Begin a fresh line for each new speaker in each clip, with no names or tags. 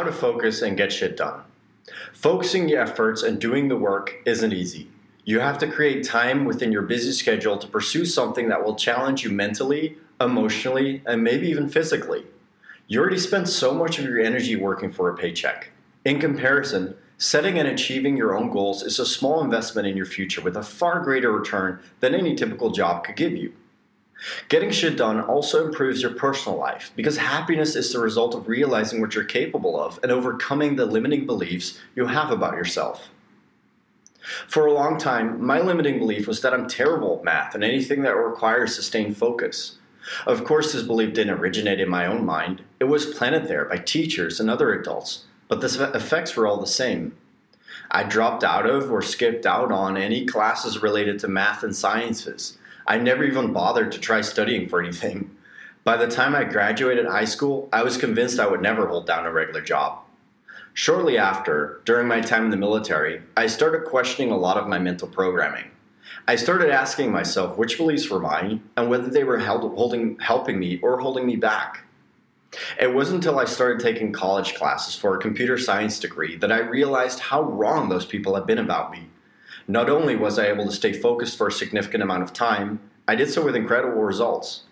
How to focus and get shit done. Focusing your efforts and doing the work isn't easy. You have to create time within your busy schedule to pursue something that will challenge you mentally, emotionally, and maybe even physically. You already spent so much of your energy working for a paycheck. In comparison, setting and achieving your own goals is a small investment in your future with a far greater return than any typical job could give you. Getting shit done also improves your personal life because happiness is the result of realizing what you're capable of and overcoming the limiting beliefs you have about yourself. For a long time, my limiting belief was that I'm terrible at math and anything that requires sustained focus. Of course, this belief didn't originate in my own mind, it was planted there by teachers and other adults, but the effects were all the same. I dropped out of or skipped out on any classes related to math and sciences I never even bothered to try studying for anything. By the time I graduated high school, I was convinced I would never hold down a regular job. Shortly after, during my time in the military, I started questioning a lot of my mental programming. I started asking myself which beliefs were mine and whether they were holding, helping me or holding me back. It wasn't until I started taking college classes for a computer science degree that I realized how wrong those people had been about me. Not only was I able to stay focused for a significant amount of time, I did so with incredible results.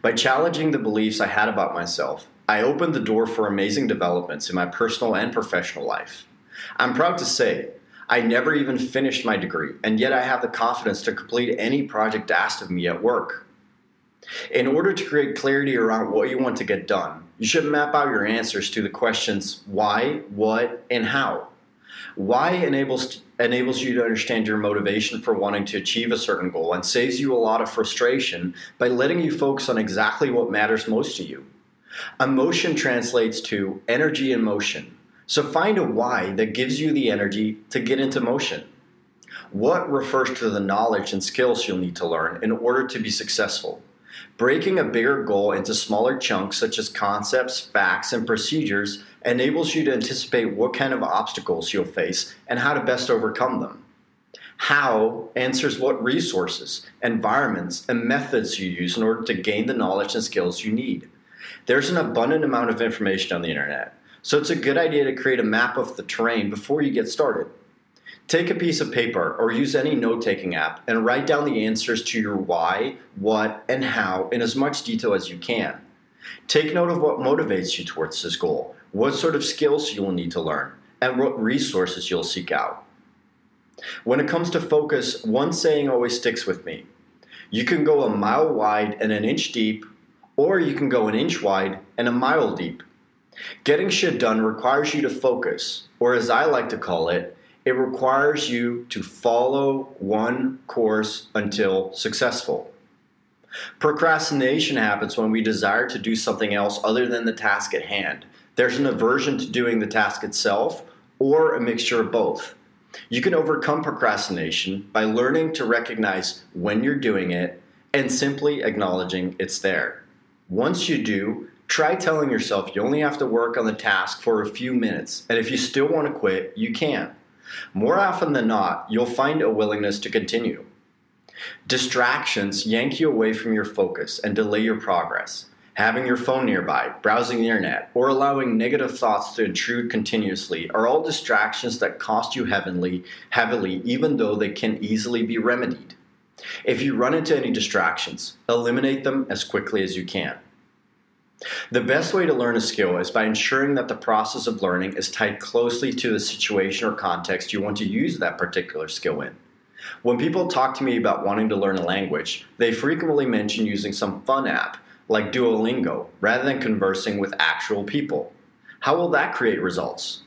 By challenging the beliefs I had about myself, I opened the door for amazing developments in my personal and professional life. I'm proud to say, I never even finished my degree, and yet I have the confidence to complete any project asked of me at work. In order to create clarity around what you want to get done, you should map out your answers to the questions why, what, and how. Why enables enables you to understand your motivation for wanting to achieve a certain goal and saves you a lot of frustration by letting you focus on exactly what matters most to you. Emotion translates to energy in motion. So find a why that gives you the energy to get into motion. What refers to the knowledge and skills you'll need to learn in order to be successful. Breaking a bigger goal into smaller chunks, such as concepts, facts, and procedures, enables you to anticipate what kind of obstacles you'll face and how to best overcome them. How answers what resources, environments, and methods you use in order to gain the knowledge and skills you need. There's an abundant amount of information on the internet, so it's a good idea to create a map of the terrain before you get started. Take a piece of paper or use any note taking app and write down the answers to your why, what, and how in as much detail as you can. Take note of what motivates you towards this goal what sort of skills you will need to learn, and what resources you'll seek out. When it comes to focus, one saying always sticks with me. You can go a mile wide and an inch deep, or you can go an inch wide and a mile deep. Getting shit done requires you to focus, or as I like to call it, it requires you to follow one course until successful. Procrastination happens when we desire to do something else other than the task at hand, there's an aversion to doing the task itself or a mixture of both. You can overcome procrastination by learning to recognize when you're doing it and simply acknowledging it's there. Once you do, try telling yourself you only have to work on the task for a few minutes, and if you still want to quit, you can. More often than not, you'll find a willingness to continue. Distractions yank you away from your focus and delay your progress having your phone nearby, browsing the internet, or allowing negative thoughts to intrude continuously are all distractions that cost you heavily, heavily even though they can easily be remedied. If you run into any distractions, eliminate them as quickly as you can. The best way to learn a skill is by ensuring that the process of learning is tied closely to the situation or context you want to use that particular skill in. When people talk to me about wanting to learn a language, they frequently mention using some fun app like Duolingo, rather than conversing with actual people. How will that create results?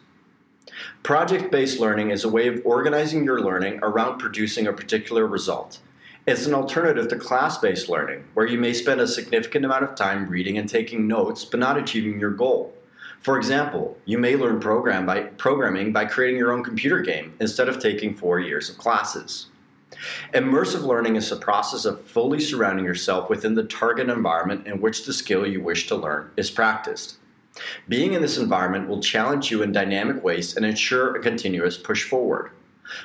Project based learning is a way of organizing your learning around producing a particular result. It's an alternative to class based learning, where you may spend a significant amount of time reading and taking notes but not achieving your goal. For example, you may learn program by, programming by creating your own computer game instead of taking four years of classes. Immersive learning is a process of fully surrounding yourself within the target environment in which the skill you wish to learn is practiced. Being in this environment will challenge you in dynamic ways and ensure a continuous push forward.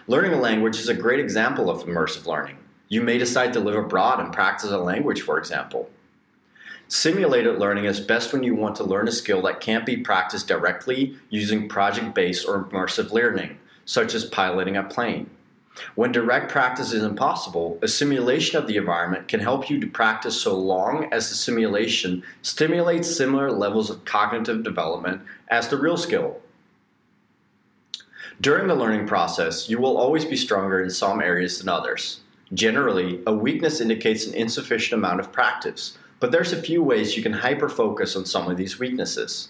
Learning a language is a great example of immersive learning. You may decide to live abroad and practice a language, for example. Simulated learning is best when you want to learn a skill that can't be practiced directly using project based or immersive learning, such as piloting a plane. When direct practice is impossible, a simulation of the environment can help you to practice so long as the simulation stimulates similar levels of cognitive development as the real skill. During the learning process, you will always be stronger in some areas than others. Generally, a weakness indicates an insufficient amount of practice, but there's a few ways you can hyper focus on some of these weaknesses.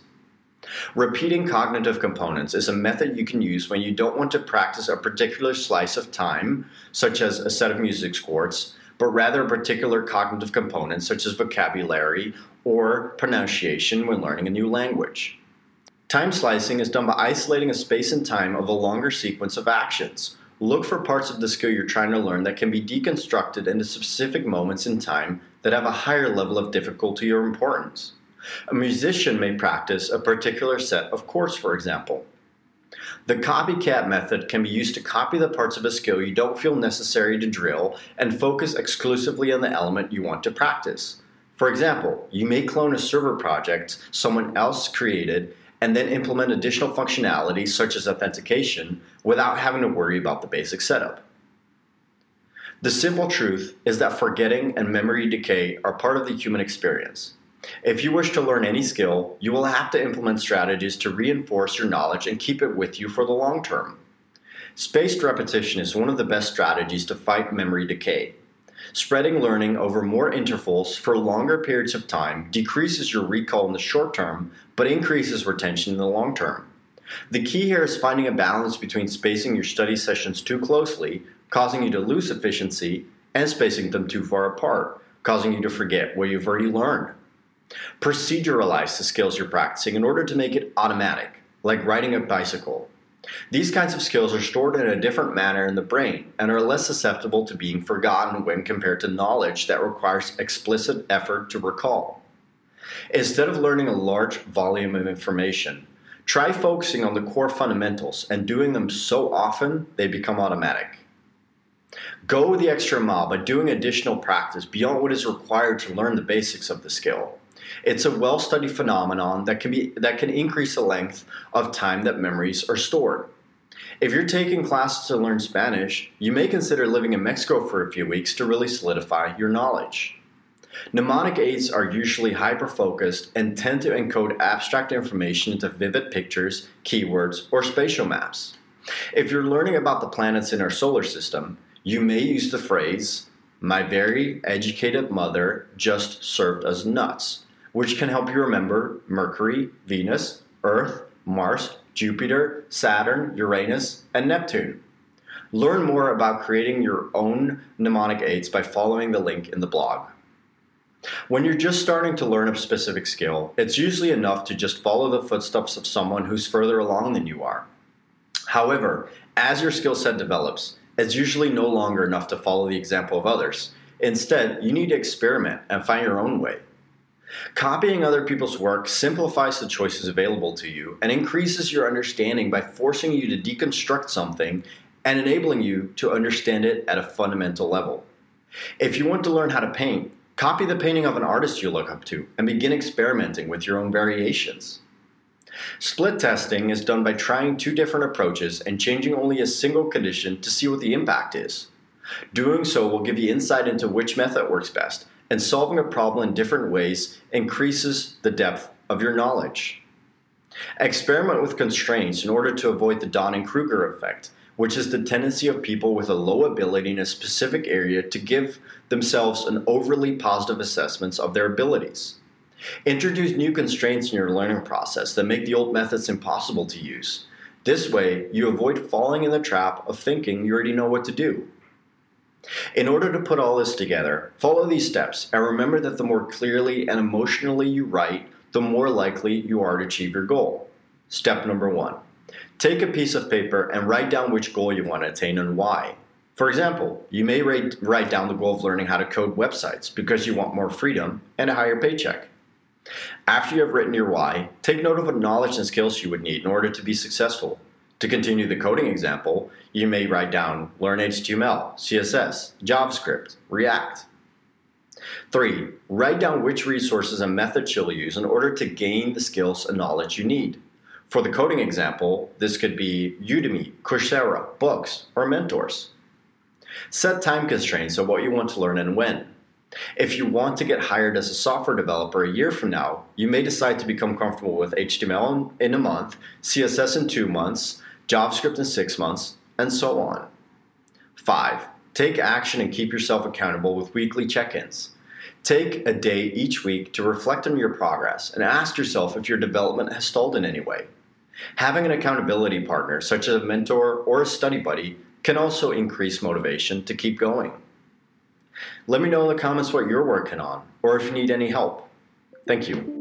Repeating cognitive components is a method you can use when you don't want to practice a particular slice of time, such as a set of music scores, but rather a particular cognitive component, such as vocabulary or pronunciation when learning a new language. Time slicing is done by isolating a space and time of a longer sequence of actions. Look for parts of the skill you're trying to learn that can be deconstructed into specific moments in time that have a higher level of difficulty or importance. A musician may practice a particular set of chords, for example. The copycat method can be used to copy the parts of a skill you don't feel necessary to drill and focus exclusively on the element you want to practice. For example, you may clone a server project someone else created and then implement additional functionality such as authentication without having to worry about the basic setup. The simple truth is that forgetting and memory decay are part of the human experience. If you wish to learn any skill, you will have to implement strategies to reinforce your knowledge and keep it with you for the long term. Spaced repetition is one of the best strategies to fight memory decay. Spreading learning over more intervals for longer periods of time decreases your recall in the short term, but increases retention in the long term. The key here is finding a balance between spacing your study sessions too closely, causing you to lose efficiency, and spacing them too far apart, causing you to forget what you've already learned. Proceduralize the skills you're practicing in order to make it automatic, like riding a bicycle. These kinds of skills are stored in a different manner in the brain and are less susceptible to being forgotten when compared to knowledge that requires explicit effort to recall. Instead of learning a large volume of information, try focusing on the core fundamentals and doing them so often they become automatic. Go the extra mile by doing additional practice beyond what is required to learn the basics of the skill. It's a well-studied phenomenon that can be that can increase the length of time that memories are stored. If you're taking classes to learn Spanish, you may consider living in Mexico for a few weeks to really solidify your knowledge. Mnemonic aids are usually hyper focused and tend to encode abstract information into vivid pictures, keywords, or spatial maps. If you're learning about the planets in our solar system, you may use the phrase, My very educated mother just served us nuts which can help you remember Mercury, Venus, Earth, Mars, Jupiter, Saturn, Uranus, and Neptune. Learn more about creating your own mnemonic aids by following the link in the blog. When you're just starting to learn a specific skill, it's usually enough to just follow the footsteps of someone who's further along than you are. However, as your skill set develops, it's usually no longer enough to follow the example of others. Instead, you need to experiment and find your own way. Copying other people's work simplifies the choices available to you and increases your understanding by forcing you to deconstruct something and enabling you to understand it at a fundamental level. If you want to learn how to paint, copy the painting of an artist you look up to and begin experimenting with your own variations. Split testing is done by trying two different approaches and changing only a single condition to see what the impact is. Doing so will give you insight into which method works best and solving a problem in different ways increases the depth of your knowledge. Experiment with constraints in order to avoid the Dunning Kruger effect, which is the tendency of people with a low ability in a specific area to give themselves an overly positive assessments of their abilities. Introduce new constraints in your learning process that make the old methods impossible to use. This way, you avoid falling in the trap of thinking you already know what to do. In order to put all this together, follow these steps and remember that the more clearly and emotionally you write, the more likely you are to achieve your goal. Step number one take a piece of paper and write down which goal you want to attain and why. For example, you may write, write down the goal of learning how to code websites because you want more freedom and a higher paycheck. After you have written your why, take note of what knowledge and skills you would need in order to be successful. To continue the coding example, you may write down learn HTML, CSS, JavaScript, React. Three, write down which resources and methods you'll use in order to gain the skills and knowledge you need. For the coding example, this could be Udemy, Coursera, books, or mentors. Set time constraints of what you want to learn and when. If you want to get hired as a software developer a year from now, you may decide to become comfortable with HTML in a month, CSS in two months, JavaScript in six months, and so on. Five, take action and keep yourself accountable with weekly check ins. Take a day each week to reflect on your progress and ask yourself if your development has stalled in any way. Having an accountability partner, such as a mentor or a study buddy, can also increase motivation to keep going. Let me know in the comments what you're working on or if you need any help. Thank you.